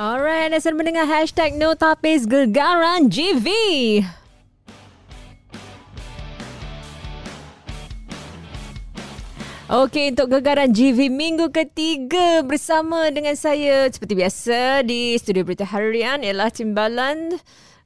Alright, anda sedang mendengar hashtag No Tapis Gegaran GV. Okey, untuk gegaran GV minggu ketiga bersama dengan saya seperti biasa di studio berita harian ialah Timbalan.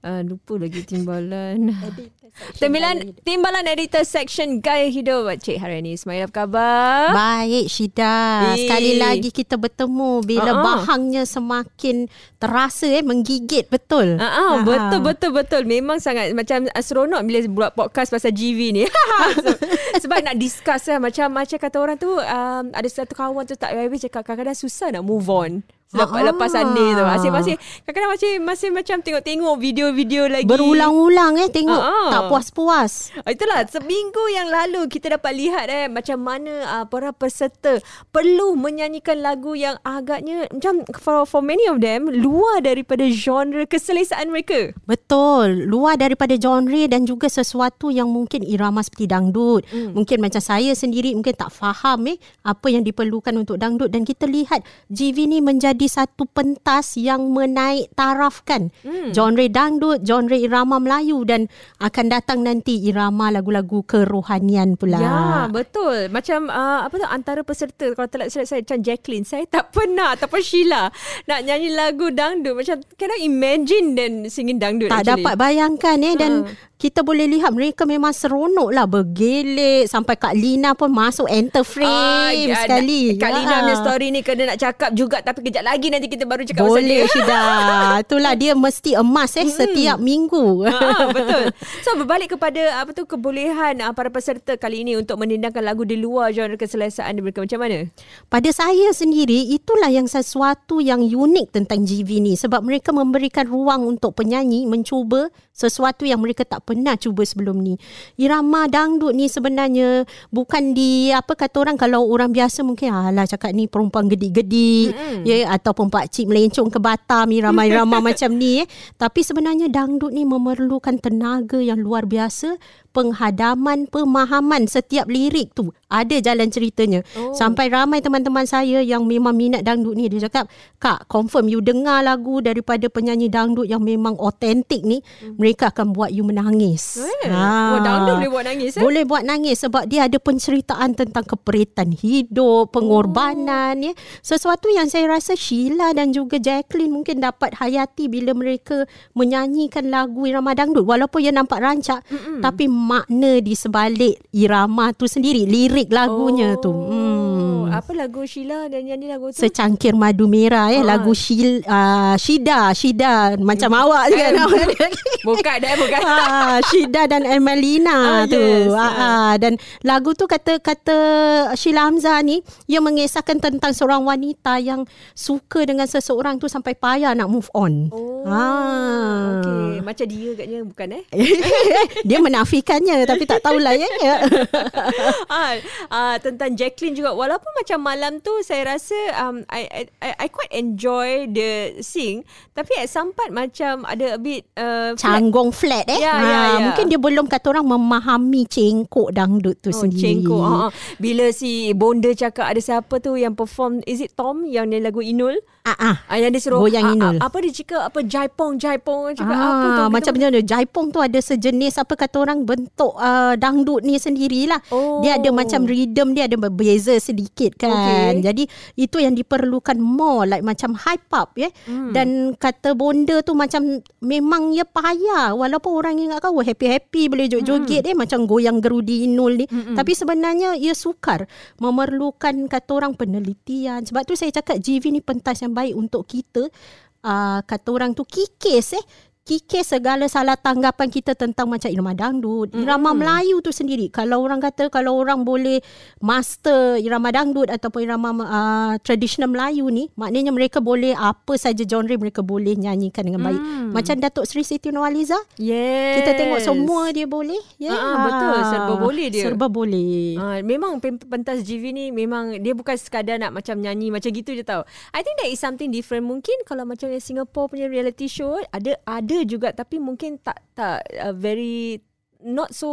Uh, lupa lagi timbalan. Timbalan, timbalan editor section Gaya Hidup. Cik hari ini Ismail apa khabar? Baik Syida. Sekali lagi kita bertemu bila ah. bahangnya semakin terasa eh menggigit betul. Ah, ah, betul betul betul. Memang sangat macam seronok bila buat podcast pasal GV ni. So, sebab nak discuss lah macam macam kata orang tu um, ada satu kawan tu tak habis cakap kadang-kadang susah nak move on. Lepas, Ah. lepas Sunday tu. Masih-masih kadang-kadang masih masih macam tengok-tengok video-video lagi. Berulang-ulang eh tengok Ah, ah. tak puas-puas. Ah, Itulah seminggu yang lalu kita dapat lihat eh macam mana uh, para peserta perlu menyanyikan lagu yang agaknya macam for for many of them luar daripada genre keselesaan mereka. Betul, luar daripada genre dan juga sesuatu yang mungkin irama seperti dangdut. Hmm. Mungkin macam saya sendiri mungkin tak faham eh apa yang diperlukan untuk dangdut dan kita lihat GV ni menjadi satu pentas yang menaik tarafkan hmm. genre dangdut, genre irama Melayu dan akan datang nanti irama lagu-lagu kerohanian pula. Ya, betul. Macam uh, apa tu antara peserta kalau tak silap saya macam Jacqueline, saya tak pernah ataupun Sheila nak nyanyi lagu dangdut. Macam can imagine dan singing dangdut tak actually. dapat bayangkan eh dan Ha. Kita boleh lihat mereka memang seronok lah bergelik sampai Kak Lina pun masuk enter frame Ah, sekali. Kak Lina Ha. punya story ni kena nak cakap juga tapi kejap lagi nanti kita baru cakap pasal Boleh dia. Syida. Itulah dia mesti emas eh setiap minggu. Ha, betul. So berbalik kepada apa tu kebolehan uh, para peserta kali ini untuk mendendangkan lagu di luar genre keselesaan mereka macam mana? Pada saya sendiri itulah yang sesuatu yang unik tentang GV ni sebab mereka memberikan ruang untuk penyanyi mencuba sesuatu yang mereka tak pernah cuba sebelum ni. Irama dangdut ni sebenarnya bukan di apa kata orang kalau orang biasa mungkin alah cakap ni perempuan gedik-gedik mm-hmm. ya ataupun pak cik melencong ke Batam irama-irama macam ni eh. Tapi sebenarnya dangdut ni memerlukan tenaga yang luar biasa, penghadaman, pemahaman setiap lirik tu. Ada jalan ceritanya. Oh. Sampai ramai teman-teman saya yang memang minat dangdut ni dia cakap, "Kak, confirm you dengar lagu daripada penyanyi dangdut yang memang otentik ni, hmm. mereka akan buat you menangis." Eh, oh, dangdut boleh buat nangis eh? Boleh buat nangis sebab dia ada penceritaan tentang keperitan hidup, pengorbanan Oh. ya. Sesuatu yang saya rasa Sheila dan juga Jacqueline mungkin dapat hayati bila mereka menyanyikan lagu irama dangdut walaupun ia nampak rancak Mm-mm. tapi makna di sebalik irama tu sendiri, lirik lagunya tu. Hmm. Apa lagu Sheila dan nyanyi lagu tu? Secangkir madu merah eh Ah. lagu Shil, uh, Shida Shida macam awak je kan bukan dah bukan. ah, Shida dan Ah, Emelina tu. yes. Ah, ah. Dan lagu tu kata kata Sheila Hamzah ni ia mengisahkan tentang seorang wanita yang suka dengan seseorang tu sampai payah nak move on. Oh. Ah. Okey, macam dia katnya bukan eh? Dia menafikannya tapi tak tahulah ya. ya. ah, ah, tentang Jacqueline juga walaupun macam malam tu saya rasa um, I, I I quite enjoy the sing tapi at some part macam ada a bit uh, flat. Canggung flat eh. Ya, Ah, ya, ya. Mungkin dia belum kata orang memahami cengkok dangdut tu Oh, sendiri. cengkok. Ha, ha. Bila si Bonda cakap ada siapa tu yang perform is it Tom yang nyanyi lagu Inul? Ah, ah. Ah, yang dia suruh Goyang ah, Inul. ah, apa dia cakap apa jaipong jaipong cakap ah, apa tu macam Kita- mana Jaipong tu ada sejenis apa kata orang bentuk uh, dangdut ni sendirilah. Oh. Dia ada macam rhythm dia ada berbeza sedikit kan. Okay. Jadi itu yang diperlukan more like macam hype up ya. Hmm. Dan kata bonda tu macam memang ya payah walaupun orang ingat kau happy-happy boleh joget-joget hmm. eh macam goyang gerudi inul ni. Hmm. Tapi sebenarnya ia sukar memerlukan kata orang penelitian. Sebab tu saya cakap GV ni pentas yang baik untuk kita. Uh, kata orang tu kikis eh kikis segala salah tanggapan kita tentang macam irama dangdut, irama mm. Melayu tu sendiri. Kalau orang kata kalau orang boleh master irama dangdut ataupun irama uh, tradisional Melayu ni, maknanya mereka boleh apa saja genre mereka boleh nyanyikan dengan baik. Mm. Macam Datuk Seri Siti Nurhaliza, Yes. kita tengok semua dia boleh. Ya, Ah, ah, betul. Serba boleh dia. Serba boleh. Ah, memang pentas GV ni memang dia bukan sekadar nak macam nyanyi macam gitu je tau. I think that is something different. Mungkin kalau macam Singapore punya reality show ada ada juga tapi mungkin tak tak uh, very not so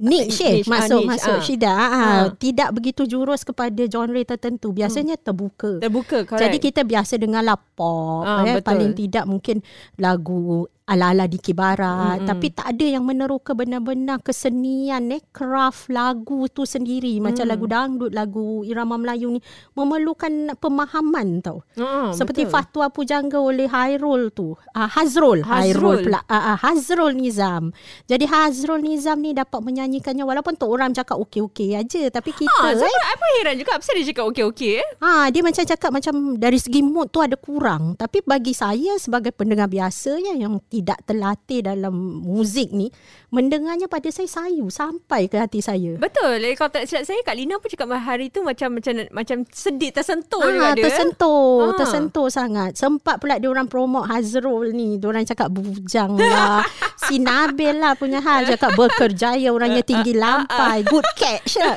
niche, eh, Niche, ah, masuk niche, masuk ah. Syida. Ah, Ah. Tidak begitu jurus kepada genre tertentu. Biasanya terbuka. Terbuka correct. Jadi kita biasa dengarlah pop Ah, eh betul. paling tidak mungkin lagu ala-ala Diki Barat Mm-mm. tapi tak ada yang meneroka benar-benar kesenian eh craft lagu tu sendiri macam Mm. lagu dangdut lagu irama Melayu ni memerlukan pemahaman tau Ah, seperti betul. Fatwa Pujangga oleh Hairul tu ah, Hazrul Hazrul. Hairul pula ah, ah, Hazrul Nizam jadi Hazrul Nizam ni dapat menyanyikannya walaupun tu orang cakap okey-okey aja tapi kita Ah, eh, apa heran juga Apa dia cakap okey-okey eh? Ha, dia macam cakap macam dari segi mood tu ada kurang. Tapi bagi saya sebagai pendengar biasa ya, yang tidak terlatih dalam muzik ni, mendengarnya pada saya sayu sampai ke hati saya. Betul. Kalau tak silap saya Kak Lina pun cakap hari tu macam macam macam sedih tersentuh juga Ah, dia. tersentuh, Ah. tersentuh sangat. Sempat pula dia orang promote Hazrul ni. Dia orang cakap bujang lah. si Nabil lah punya hal cakap berkerjaya orangnya tinggi lampai. Good catch lah.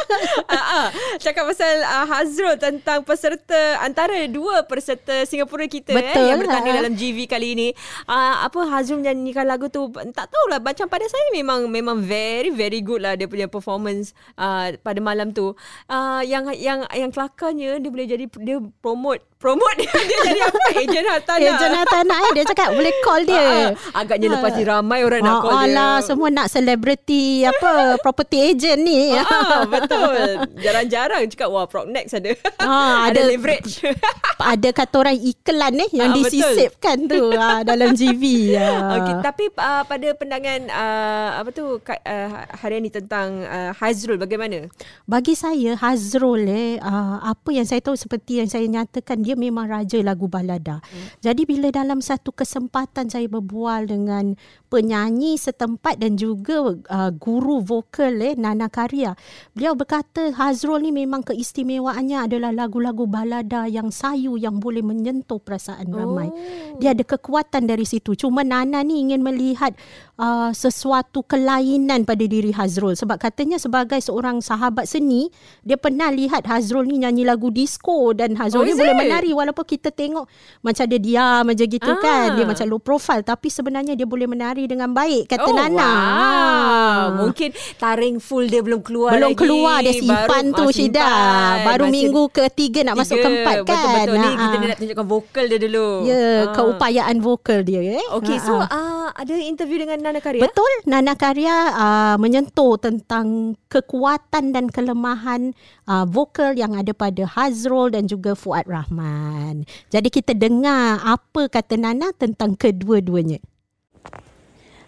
ah, ah. Cakap pasal uh, Hazrul tentang peserta antara dua peserta Singapura kita Betul eh yang bertanding lah. dalam GV kali ini. Uh, apa Hazrul menyanyikan lagu tu tak tahulah macam pada saya memang memang very very good lah dia punya performance uh, pada malam tu. Uh, yang yang yang kelakarnya dia boleh jadi dia promote promote dia, dia jadi apa ejen hartanah. Eh, Jonathan eh, dia cakap boleh call dia. Ah. agaknya lepas ni ramai orang nak call dia. Alah, semua nak celebrity apa property agent ni. Ah, betul. Jarang-jarang cakap wah Prognex ada. Ah, ada ada- leverage. ada kata orang iklan eh yang betul. disisipkan tu ah, dalam GV. Ah. Okey, tapi uh, pada pandangan uh, apa tu uh, hari ini tentang uh, Hazrul bagaimana? Bagi saya Hazrul eh uh, apa yang saya tahu seperti yang saya nyatakan dia memang raja lagu balada. Hmm. Jadi bila dalam satu kesempatan saya berbual dengan penyanyi setempat dan juga uh, guru vokal eh Nana Karya, beliau berkata Hazrul ni memang keistimewaannya adalah lagu-lagu balada yang sayu yang boleh menyentuh perasaan ramai. Oh. Dia ada kekuatan dari situ. Cuma Nana ni ingin melihat uh, sesuatu kelainan pada diri Hazrul sebab katanya sebagai seorang sahabat seni, dia pernah lihat Hazrul ni nyanyi lagu disco dan Hazrul Oh, ni boleh menari walaupun kita tengok macam dia diam aja gitu Ah. kan. Dia macam low profile tapi sebenarnya dia boleh menari dengan baik kata oh, Nana. Wow. Ah. Mungkin taring full dia belum keluar belum lagi. keluar dia simpan Baru- tu ah, Syida. Baru Masih minggu ketiga nak masuk tiga. keempat kan. Betul-betul ni Ah, kita ah. dia nak tunjukkan vokal dia dulu. Ya, Ah. keupayaan vokal dia eh. Okey, Ah, so ah. uh, ada interview dengan Nana Karya? Betul, Nana Karya uh, menyentuh tentang kekuatan dan kelemahan uh, vokal yang ada pada Hazrul dan juga Fuad Rahman. Jadi kita dengar apa kata Nana tentang kedua-duanya.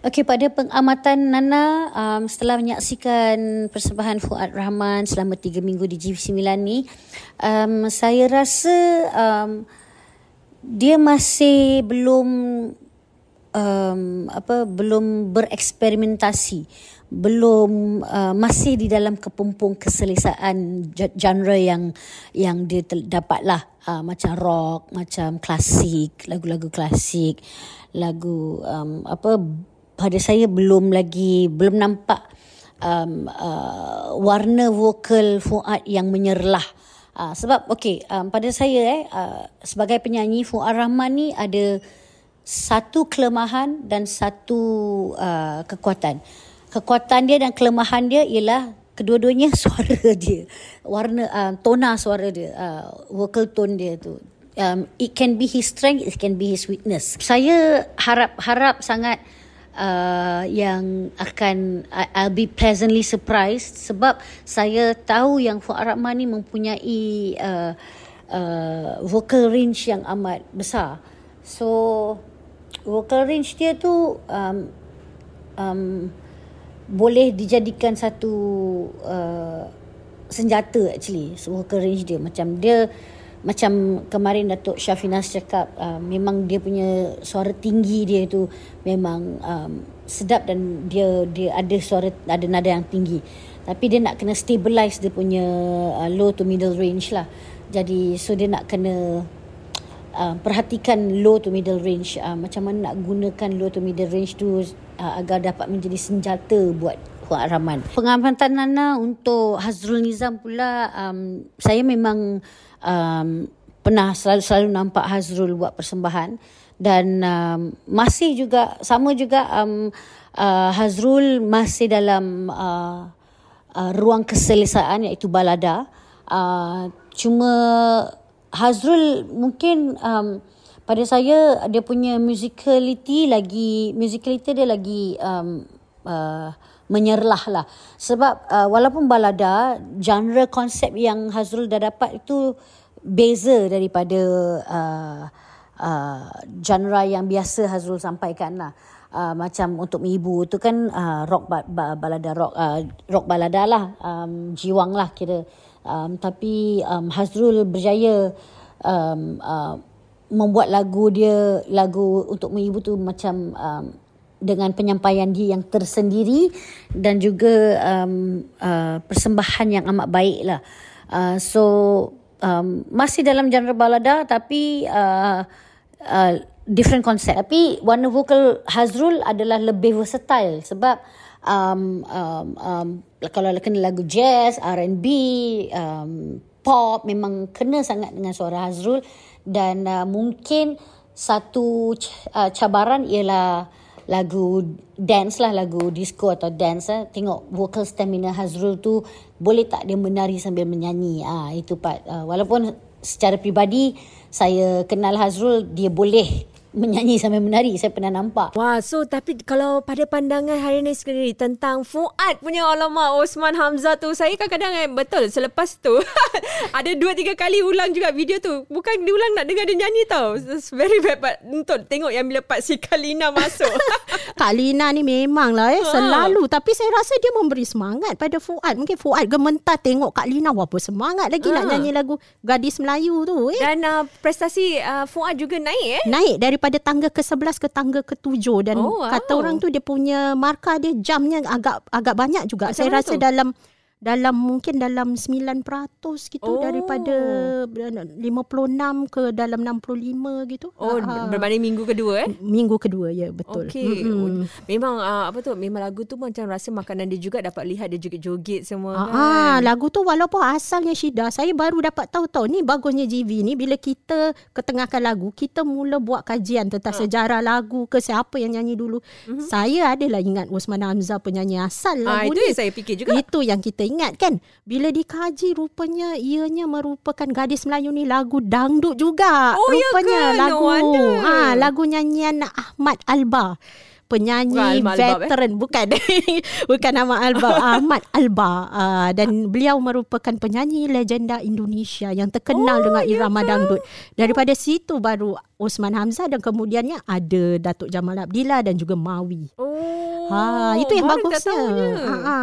Okey, pada pengamatan Nana um, setelah menyaksikan persembahan Fuad Rahman selama tiga minggu di GV9 ni, um, saya rasa um, dia masih belum um, apa belum bereksperimentasi. Belum uh, masih di dalam kepompong keselesaan genre yang yang dia tel- dapat lah uh, macam rock macam klasik lagu-lagu klasik lagu um, apa pada saya belum lagi belum nampak um, uh, warna vokal Fuad yang menyerlah uh, sebab okey um, pada saya eh uh, sebagai penyanyi Fuad Rahman ni ada satu kelemahan dan satu uh, kekuatan. Kekuatan dia dan kelemahan dia ialah kedua-duanya suara dia. Warna uh, tona suara dia, uh, vocal tone dia tu. Um, it can be his strength, it can be his weakness. Saya harap-harap sangat uh, yang akan I- I'll be pleasantly surprised sebab saya tahu yang Fuad Rahman ni mempunyai uh, uh, vocal range yang amat besar. So vocal range dia tu um, um, boleh dijadikan satu uh, senjata actually so, vocal range dia macam dia macam kemarin Datuk Syafinas cakap uh, memang dia punya suara tinggi dia tu memang um, sedap dan dia dia ada suara ada nada yang tinggi. Tapi dia nak kena stabilize dia punya uh, low to middle range lah. Jadi so dia nak kena uh, perhatikan low to middle range. Uh, macam mana nak gunakan low to middle range tu uh, agar dapat menjadi senjata buat Fuad Rahman. Pengamatan Nana untuk Hazrul Nizam pula um, saya memang um, pernah selalu selalu nampak Hazrul buat persembahan dan um, masih juga sama juga um, uh, Hazrul masih dalam uh, uh, ruang keselesaan iaitu balada uh, cuma Hazrul mungkin um, pada saya dia punya musicality lagi musicality dia lagi um, uh, menyerlah lah sebab uh, walaupun balada genre konsep yang Hazrul dah dapat itu beza daripada uh, uh, genre yang biasa Hazrul sampaikan lah. Uh, macam untuk ibu tu kan uh, rock ba- ba- balada rock uh, rock balada lah. Um, jiwang lah kira. Um, tapi um, Hazrul berjaya um, uh, membuat lagu dia lagu untuk ibu tu macam um, dengan penyampaian dia yang tersendiri dan juga um, uh, persembahan yang amat baik lah. Uh, so um, masih dalam genre balada tapi uh, uh, different concept. Tapi warna vokal Hazrul adalah lebih versatile sebab um, um, um, kalau kena lagu jazz, R&B, um, pop memang kena sangat dengan suara Hazrul dan uh, mungkin satu uh, cabaran ialah lagu dance lah lagu disco atau dance lah. tengok vocal stamina Hazrul tu boleh tak dia menari sambil menyanyi ah itu part uh, walaupun secara pribadi saya kenal Hazrul dia boleh menyanyi sambil menari saya pernah nampak Wah, so tapi kalau pada pandangan hari ini sendiri tentang Fuad punya alamak Osman Hamzah tu, saya kadang-kadang eh, betul selepas tu ada dua tiga kali ulang juga video tu. Bukan diulang nak dengar dia nyanyi tau. It's very bad but untuk tengok yang bila Pak si Kalina masuk. Kak Lina ni memang lah eh Ha. selalu tapi saya rasa dia memberi semangat pada Fuad. Mungkin Fuad gementar tengok Kak Lina wah apa semangat lagi nak Ha. nyanyi lagu Gadis Melayu tu eh. Dan uh, prestasi uh, Fuad juga naik eh. Naik daripada tangga ke-11 ke tangga ke-7 dan Oh, wow. kata orang tu dia punya markah dia jamnya agak agak banyak juga. Macam saya rasa tu? dalam dalam mungkin dalam 9% gitu Oh. daripada 56 ke dalam 65 gitu. Oh, Ah, ah. berbanding minggu kedua eh. minggu kedua ya betul. Okey. Mm-mm. Oh, Memang uh, apa tu? Memang lagu tu macam rasa makanan dia juga dapat lihat dia joget-joget semua Ah, kan. ah, lagu tu walaupun asalnya Syida, saya baru dapat tahu tahu ni bagusnya GV ni bila kita ketengahkan lagu, kita mula buat kajian tentang Ah. sejarah lagu ke siapa yang nyanyi dulu. Mhm. Saya adalah ingat Osman Hamzah penyanyi asal lagu itu ni. yang saya fikir juga. Itu yang kita ingat kan. Bila dikaji rupanya ianya merupakan gadis Melayu ni lagu dangdut juga. Oh, ya rupanya ke? No lagu wonder. ha, lagu nyanyian Ahmad Alba. Penyanyi Bukan eh? veteran bukan bukan nama Alba Ahmad Alba uh, dan beliau merupakan penyanyi legenda Indonesia yang terkenal Oh, dengan ya irama dangdut. Daripada situ baru Osman Hamzah dan kemudiannya ada Datuk Jamal Abdillah dan juga Mawi. Oh. Ha itu yang bagusnya. Ha, ha.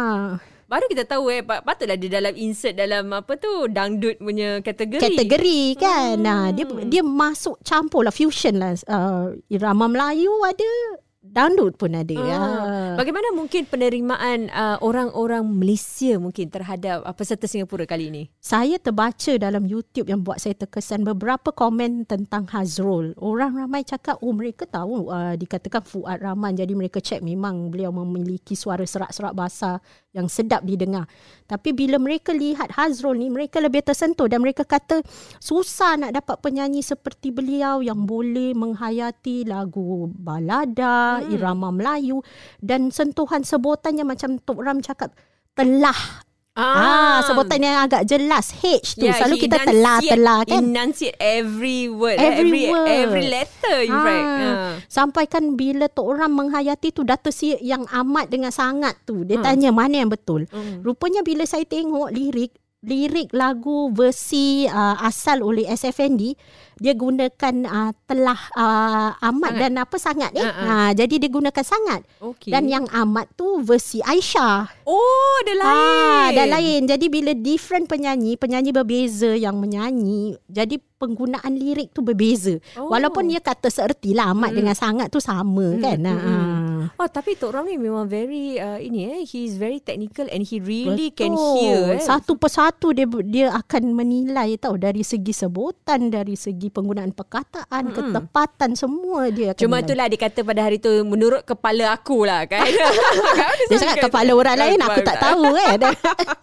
Baru kita tahu eh pat- patutlah dia dalam insert dalam apa tu dangdut punya kategori. kategori kan. Hmm. Nah, dia dia masuk campur lah fusion lah. Uh, irama Melayu ada, dangdut pun ada. Ah. Ah. Bagaimana mungkin penerimaan uh, orang-orang Malaysia mungkin terhadap uh, peserta Singapura kali ini? Saya terbaca dalam YouTube yang buat saya terkesan beberapa komen tentang Hazrul. Orang ramai cakap, oh mereka tahu uh, dikatakan Fuad Rahman. Jadi mereka cek memang beliau memiliki suara serak-serak bahasa yang sedap didengar. Tapi bila mereka lihat Hazrul ni, mereka lebih tersentuh dan mereka kata susah nak dapat penyanyi seperti beliau yang boleh menghayati lagu balada, hmm. irama Melayu dan sentuhan sebutannya macam Tok Ram cakap telah Ah, sebutan yang agak jelas H tu. Yeah, Selalu he kita enunciate- telah-telah kan. Enunciate every word. Every every, word. every letter in Ah, fact. Ah. Sampai kan bila Tok Ram menghayati tu data si yang amat dengan sangat tu. Dia Ah. tanya mana yang betul. Mm. Rupanya bila saya tengok lirik lirik lagu versi uh, asal oleh SFND dia gunakan uh, telah uh, amat Sangat. dan apa sangat eh. Ah, ah. Ha, jadi dia gunakan sangat. Okay. Dan yang amat tu versi Aisyah. Oh, ada lain. Ah, dah lain. Jadi bila different penyanyi, penyanyi berbeza yang menyanyi, jadi penggunaan lirik tu berbeza. Oh. Walaupun dia kata seerti lah amat Mm. dengan sangat tu sama Mm, kan. mm, Ah. Oh tapi Tok Ram ni memang very uh, ini eh he's very technical and he really Betul. can hear eh. Satu persatu dia dia akan menilai tahu dari segi sebutan, dari segi penggunaan perkataan, mm-hmm. ketepatan semua dia akan Cuma menilai. itulah dia kata pada hari tu menurut kepala aku lah kan. dia cakap kepala orang lain aku tak tahu kan.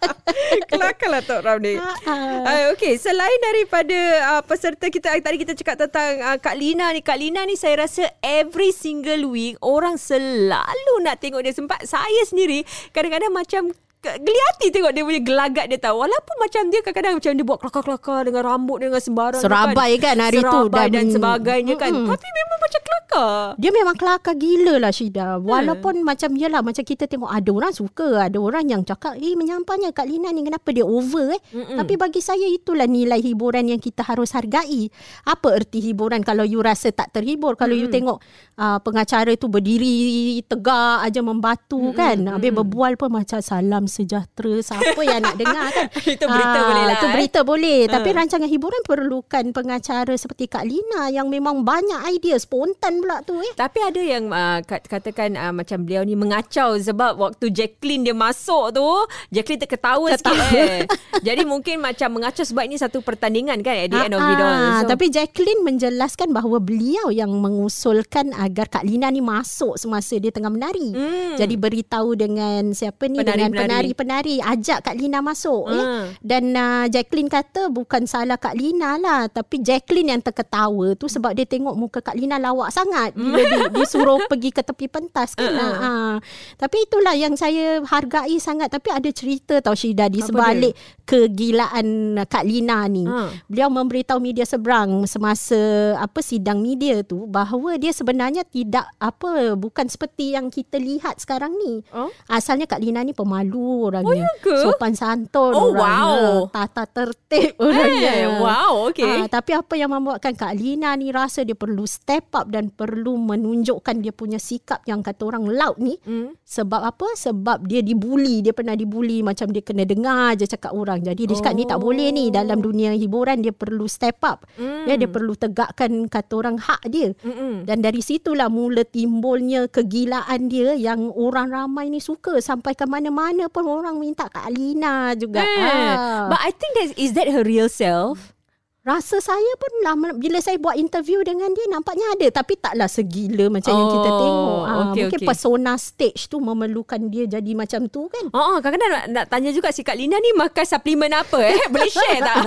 Kelakar lah Tok Ram ni. Uh, okay, selain daripada uh, peserta kita tadi kita cakap tentang uh, Kak Lina ni. Kak Lina ni saya rasa every single week orang selalu nak tengok dia sempat. Saya sendiri kadang-kadang macam geli hati tengok dia punya gelagat dia tahu. Walaupun macam dia kadang-kadang macam dia buat kelakar-kelakar dengan rambut dengan sembarang. Serabai kan, kan hari Serabai tu. Serabai dan sebagainya kan. Mm-hmm. Tapi memang macam kelakar. Dia memang kelakar gila lah Syida. Walaupun hmm. macam yelah macam kita tengok ada orang suka. Ada orang yang cakap eh menyampainya Kak Lina ni kenapa dia over eh. Mm-hmm. Tapi bagi saya itulah nilai hiburan yang kita harus hargai. Apa erti hiburan kalau you rasa tak terhibur. Kalau mm-hmm. you tengok uh, pengacara tu berdiri tegak aja membatu mm-hmm. kan. Habis berbual pun macam salam sejahtera siapa yang nak dengar kan itu berita ha, boleh lah itu berita eh? boleh uh. tapi rancangan hiburan perlukan pengacara seperti Kak Lina yang memang banyak idea spontan pula tu eh tapi ada yang uh, katakan uh, macam beliau ni mengacau sebab waktu Jacqueline dia masuk tu Jacqueline terketawa sikit eh. jadi mungkin macam mengacau sebab ini satu pertandingan kan at the end of it all so. tapi Jacqueline menjelaskan bahawa beliau yang mengusulkan agar Kak Lina ni masuk semasa dia tengah menari hmm. jadi beritahu dengan siapa ni penari, dengan penari penari-penari ajak Kak Lina masuk uh. ya. Dan uh, Jacqueline kata bukan salah Kak Lina lah tapi Jacqueline yang terketawa tu sebab dia tengok muka Kak Lina lawak sangat bila di, disuruh pergi ke tepi pentas kan. Uh. Uh. Tapi itulah yang saya hargai sangat tapi ada cerita tau Syida di sebalik kegilaan Kak Lina ni. Uh. Beliau memberitahu media seberang semasa apa sidang media tu bahawa dia sebenarnya tidak apa bukan seperti yang kita lihat sekarang ni. Uh. Asalnya Kak Lina ni pemalu orangnya. Oh, ya Sopan santun oh, orangnya. Wow. Tata tertib orangnya. Eh, wow, okay. Uh, tapi apa yang membuatkan Kak Lina ni rasa dia perlu step up dan perlu menunjukkan dia punya sikap yang kata orang loud ni. Mm. Sebab apa? Sebab dia dibuli. Dia pernah dibuli macam dia kena dengar je cakap orang. Jadi dia cakap oh. ni tak boleh ni. Dalam dunia hiburan dia perlu step up. Mm. Ya, dia perlu tegakkan kata orang hak dia. Mm-mm. Dan dari situlah mula timbulnya kegilaan dia yang orang ramai ni suka. Sampai ke mana-mana pun orang minta Kak Alina juga. Eh, ah. But I think that is that her real self? Rasa saya pun lah bila saya buat interview dengan dia nampaknya ada tapi taklah segila macam oh, yang kita oh, tengok. Ha, okay, mungkin okay. persona stage tu memerlukan dia jadi macam tu kan. Oh, oh kadang-kadang nak, nak tanya juga si Kak Lina ni makan suplemen apa eh? Boleh share tak?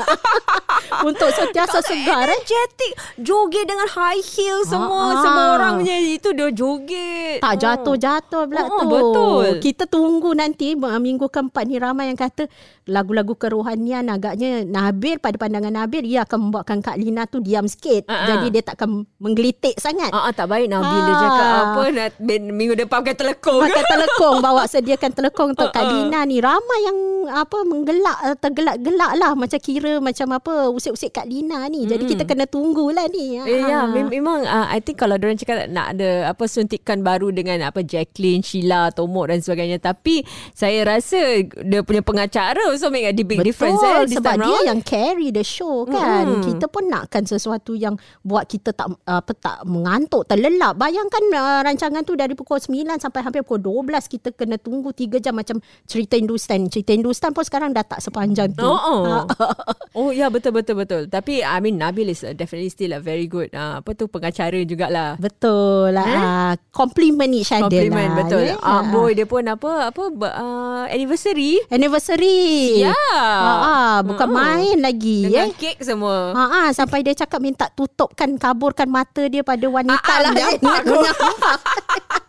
Untuk setiasa segar eh. Energetic. Joget dengan high heel semua. Ha, semua orang punya itu dia joget. Tak jatuh-jatuh pula oh, tu. Betul. Kita tunggu nanti minggu keempat ni ramai yang kata lagu-lagu kerohanian agaknya Nabil pada pandangan Nabil ia akan membuatkan Kak Lina tu diam sikit. Uh-huh. Jadi dia takkan menggelitik sangat. uh tak baik Nabil uh dia cakap apa nak minggu depan pakai telekong. Pakai telekong bawa sediakan telekong untuk uh-huh. Kak Lina ni. Ramai yang apa menggelak tergelak-gelak lah macam kira macam apa usik-usik Kak Lina ni. Jadi hmm. kita kena tunggulah ni. Eh, ya, memang uh, I think kalau orang cakap nak ada apa suntikan baru dengan apa Jacqueline, Sheila, Tomok dan sebagainya tapi saya rasa dia punya pengacara also make a big Betul, difference eh, sebab dia round. yang carry the show kan hmm. kita pun nakkan sesuatu yang buat kita tak apa tak mengantuk terlelap bayangkan uh, rancangan tu dari pukul 9 sampai hampir pukul 12 kita kena tunggu 3 jam macam cerita Hindustan cerita Hindustan pun sekarang dah tak sepanjang tu oh, oh. oh ya betul betul betul tapi I mean Nabil is definitely still a very good uh, apa tu pengacara jugalah betul lah eh? uh, compliment each other compliment lah, betul yeah? uh, boy dia pun apa apa uh, anniversary anniversary Ya. Ha, ha bukan uh-huh. main lagi Dengan eh. kek semua. Ha ah sampai dia cakap minta tutupkan kaburkan mata dia pada wanita ah, lah.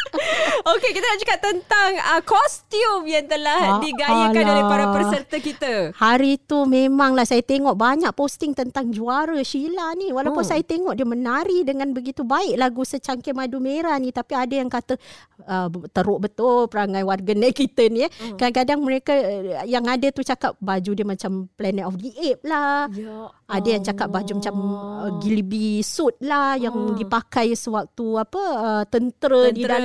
Okey, kita nak cakap tentang uh, kostum yang telah ha, digayakan alah. oleh para peserta kita. Hari tu memanglah saya tengok banyak posting tentang juara Sheila ni. Walaupun hmm. saya tengok dia menari dengan begitu baik lagu Secangkir Madu Merah ni. Tapi ada yang kata uh, teruk betul perangai warga net kita ni. Eh. Hmm. Kadang-kadang mereka uh, yang ada tu cakap baju dia macam Planet of the Apes lah. Ya. Ada yang cakap baju macam uh, Gilby suit lah yang hmm. dipakai sewaktu apa uh, tentera, tentera di dalam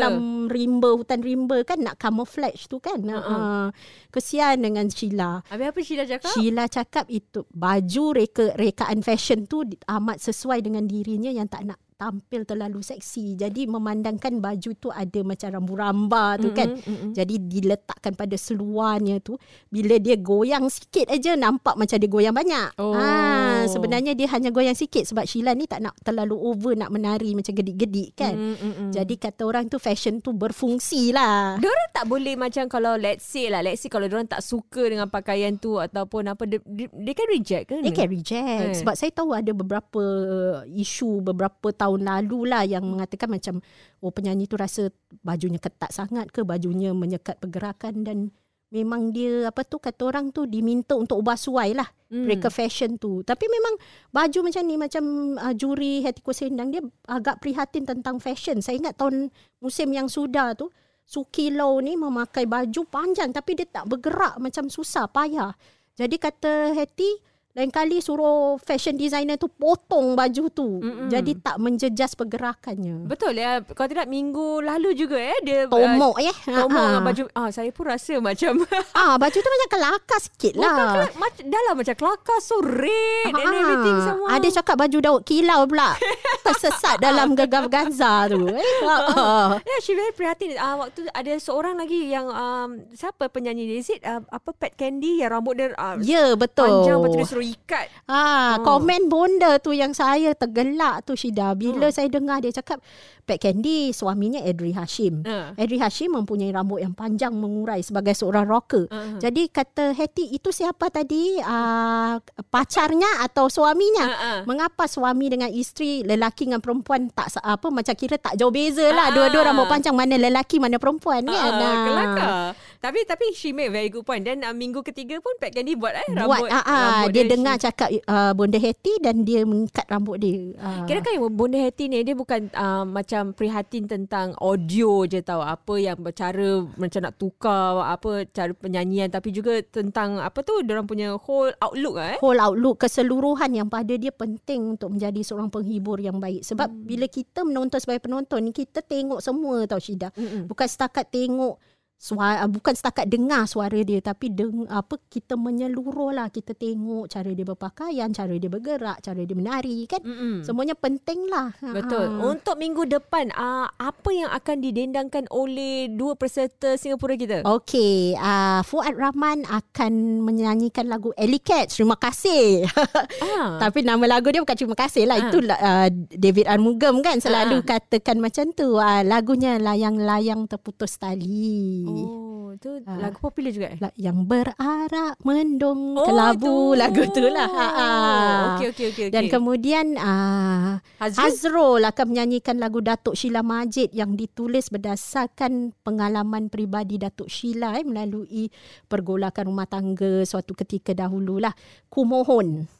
rimba hutan rimba kan nak camouflage tu kan. Uh-uh. Uh, kesian dengan Sheila. Habis apa Sheila cakap? Sheila cakap itu baju reka rekaan fashion tu amat sesuai dengan dirinya yang tak nak tampil terlalu seksi. Jadi memandangkan baju tu ada macam rambu ramba tu kan. Mm-hmm. Jadi diletakkan pada seluarnya tu bila dia goyang sikit aja nampak macam dia goyang banyak. Oh. Ha sebenarnya dia hanya goyang sikit sebab Sheila ni tak nak terlalu over nak menari macam gedik-gedik kan. Mm-hmm. Jadi kata orang tu fashion tu berfungsi lah. Diorang tak boleh macam kalau let's say lah let's say kalau diorang tak suka dengan pakaian tu ataupun apa dia, dia, dia kan reject kan? They can reject. Eh. Sebab saya tahu ada beberapa isu beberapa tahun lalu lah yang mengatakan macam oh penyanyi tu rasa bajunya ketat sangat ke bajunya menyekat pergerakan dan memang dia apa tu kata orang tu diminta untuk ubah suai lah hmm. mereka fashion tu. Tapi memang baju macam ni macam uh, juri Hetiko Sendang dia agak prihatin tentang fashion. Saya ingat tahun musim yang sudah tu Suki Low ni memakai baju panjang tapi dia tak bergerak macam susah payah. Jadi kata Hetty lain kali suruh fashion designer tu potong baju tu. Mm-mm. Jadi tak menjejas pergerakannya. Betul ya. Kalau tidak minggu lalu juga eh dia tomok uh, ya. Tomok dengan baju. Ah saya pun rasa macam ah baju tu macam kelakar sikit lah. Bukan kelak, dalam macam kelakar so red and everything semua. Ada cakap baju Daud Kilau pula. Tersesat dalam gegaf Gaza tu. Eh. Ya, yeah, she very prihatin. Ah waktu ada seorang lagi yang um, siapa penyanyi dia? Is it uh, apa Pat Candy yang rambut dia uh, Ya yeah, betul. Panjang betul dia suruh ikat. Ah, oh. komen bonda tu yang saya tergelak tu Shida bila oh. saya dengar dia cakap Pat Candy suaminya Edri Hashim. Uh. Edri Hashim mempunyai rambut yang panjang mengurai sebagai seorang rocker. Uh-huh. Jadi kata Hetty itu siapa tadi? Uh, pacarnya atau suaminya? Uh-huh. Mengapa suami dengan isteri lelaki dengan perempuan tak apa macam kira tak jauh beza lah. Uh-huh. Dua-dua rambut panjang mana lelaki mana perempuan uh-huh. kan? Uh, kelakar. Tapi tapi she made very good point. Dan uh, minggu ketiga pun Pat Candy buat eh rambut. Buat, uh, uh, rambut dia, dia dengar she... cakap uh, Bonda Hetty dan dia mengikat rambut dia. Uh. Kira kan Bonda Hetty ni dia bukan uh, macam macam prihatin tentang audio je tahu apa yang cara macam nak tukar apa cara penyanyian tapi juga tentang apa tu orang punya whole outlook eh whole outlook keseluruhan yang pada dia penting untuk menjadi seorang penghibur yang baik sebab hmm. bila kita menonton sebagai penonton ni kita tengok semua tau Syida hmm. bukan setakat tengok suara ah, bukan setakat dengar suara dia tapi deng, apa kita menyeluruh lah kita tengok cara dia berpakaian cara dia bergerak cara dia menari kan Mm-mm. semuanya penting lah betul ha. untuk minggu depan uh, apa yang akan didendangkan oleh dua peserta Singapura kita okey uh, Fuad Rahman akan menyanyikan lagu Ellie Cat terima kasih ah. tapi nama lagu dia bukan terima kasih lah ah. itu uh, David Armugam kan selalu ah. katakan macam tu uh, lagunya layang-layang terputus tali Oh, tu ha. lagu popular juga eh? Yang berarak mendung oh, kelabu itu. lagu tu lah. Ha, ha. Okey okey okey Dan kemudian uh, Hazrul? Hazrul akan menyanyikan lagu Datuk Sheila Majid yang ditulis berdasarkan pengalaman peribadi Datuk Sheila eh, melalui pergolakan rumah tangga suatu ketika dahululah. Kumohon.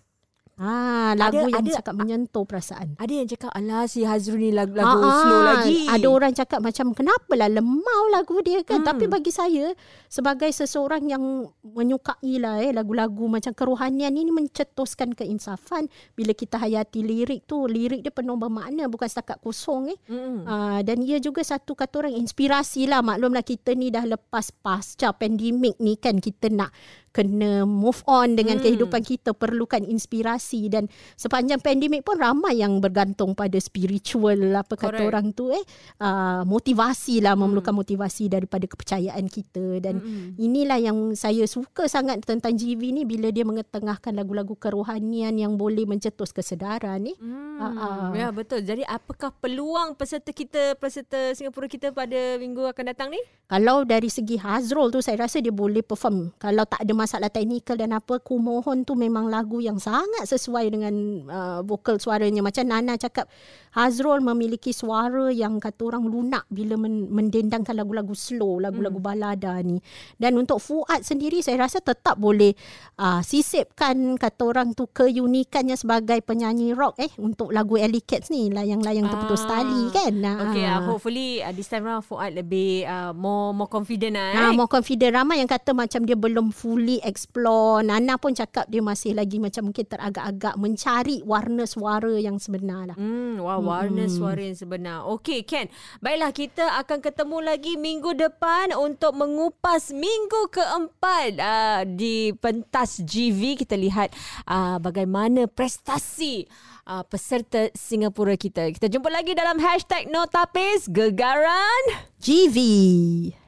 Ah, lagu ada, yang ada, cakap menyentuh perasaan. Ada yang cakap alah si Hazrul ni lagu, lagu ah, slow lagi. Ada orang cakap macam kenapalah lemau lagu dia kan. Hmm. Tapi bagi saya sebagai seseorang yang menyukai lah eh lagu-lagu macam kerohanian ini mencetuskan keinsafan bila kita hayati lirik tu lirik dia penuh bermakna bukan setakat kosong eh. Hmm. Ah, dan ia juga satu kata orang inspirasi lah maklumlah kita ni dah lepas pasca pandemik ni kan kita nak kena move on dengan hmm. kehidupan kita perlukan inspirasi dan sepanjang pandemik pun ramai yang bergantung pada spiritual apa kata Correct. orang tu eh uh, motivasi lah hmm. memerlukan motivasi daripada kepercayaan kita dan hmm. inilah yang saya suka sangat tentang GV ni bila dia mengetengahkan lagu-lagu kerohanian yang boleh mencetus kesedaran ni hmm. uh, uh. ya betul jadi apakah peluang peserta kita peserta Singapura kita pada minggu akan datang ni kalau dari segi Hazrul tu saya rasa dia boleh perform kalau tak ada masalah teknikal dan apa ku mohon tu memang lagu yang sangat sesuai dengan uh, vokal suaranya macam Nana cakap Hazrul memiliki suara yang kata orang lunak bila men- mendendangkan lagu-lagu slow lagu-lagu hmm. balada ni dan untuk Fuad sendiri saya rasa tetap boleh uh, sisipkan kata orang tu keunikannya sebagai penyanyi rock eh untuk lagu Ellie Cats ni layang-layang terputus ah. tali kan okay uh, hopefully uh, this time round Fuad lebih uh, more more confident lah eh. more confident ramai yang kata macam dia belum fully explore. Nana pun cakap dia masih lagi macam mungkin teragak-agak mencari warna suara yang sebenar lah. Hmm, wah, warna hmm. suara yang sebenar. Okey, Ken. Baiklah, kita akan ketemu lagi minggu depan untuk mengupas minggu keempat uh, di pentas GV. Kita lihat uh, bagaimana prestasi uh, peserta Singapura kita. Kita jumpa lagi dalam hashtag Notapis Gegaran GV.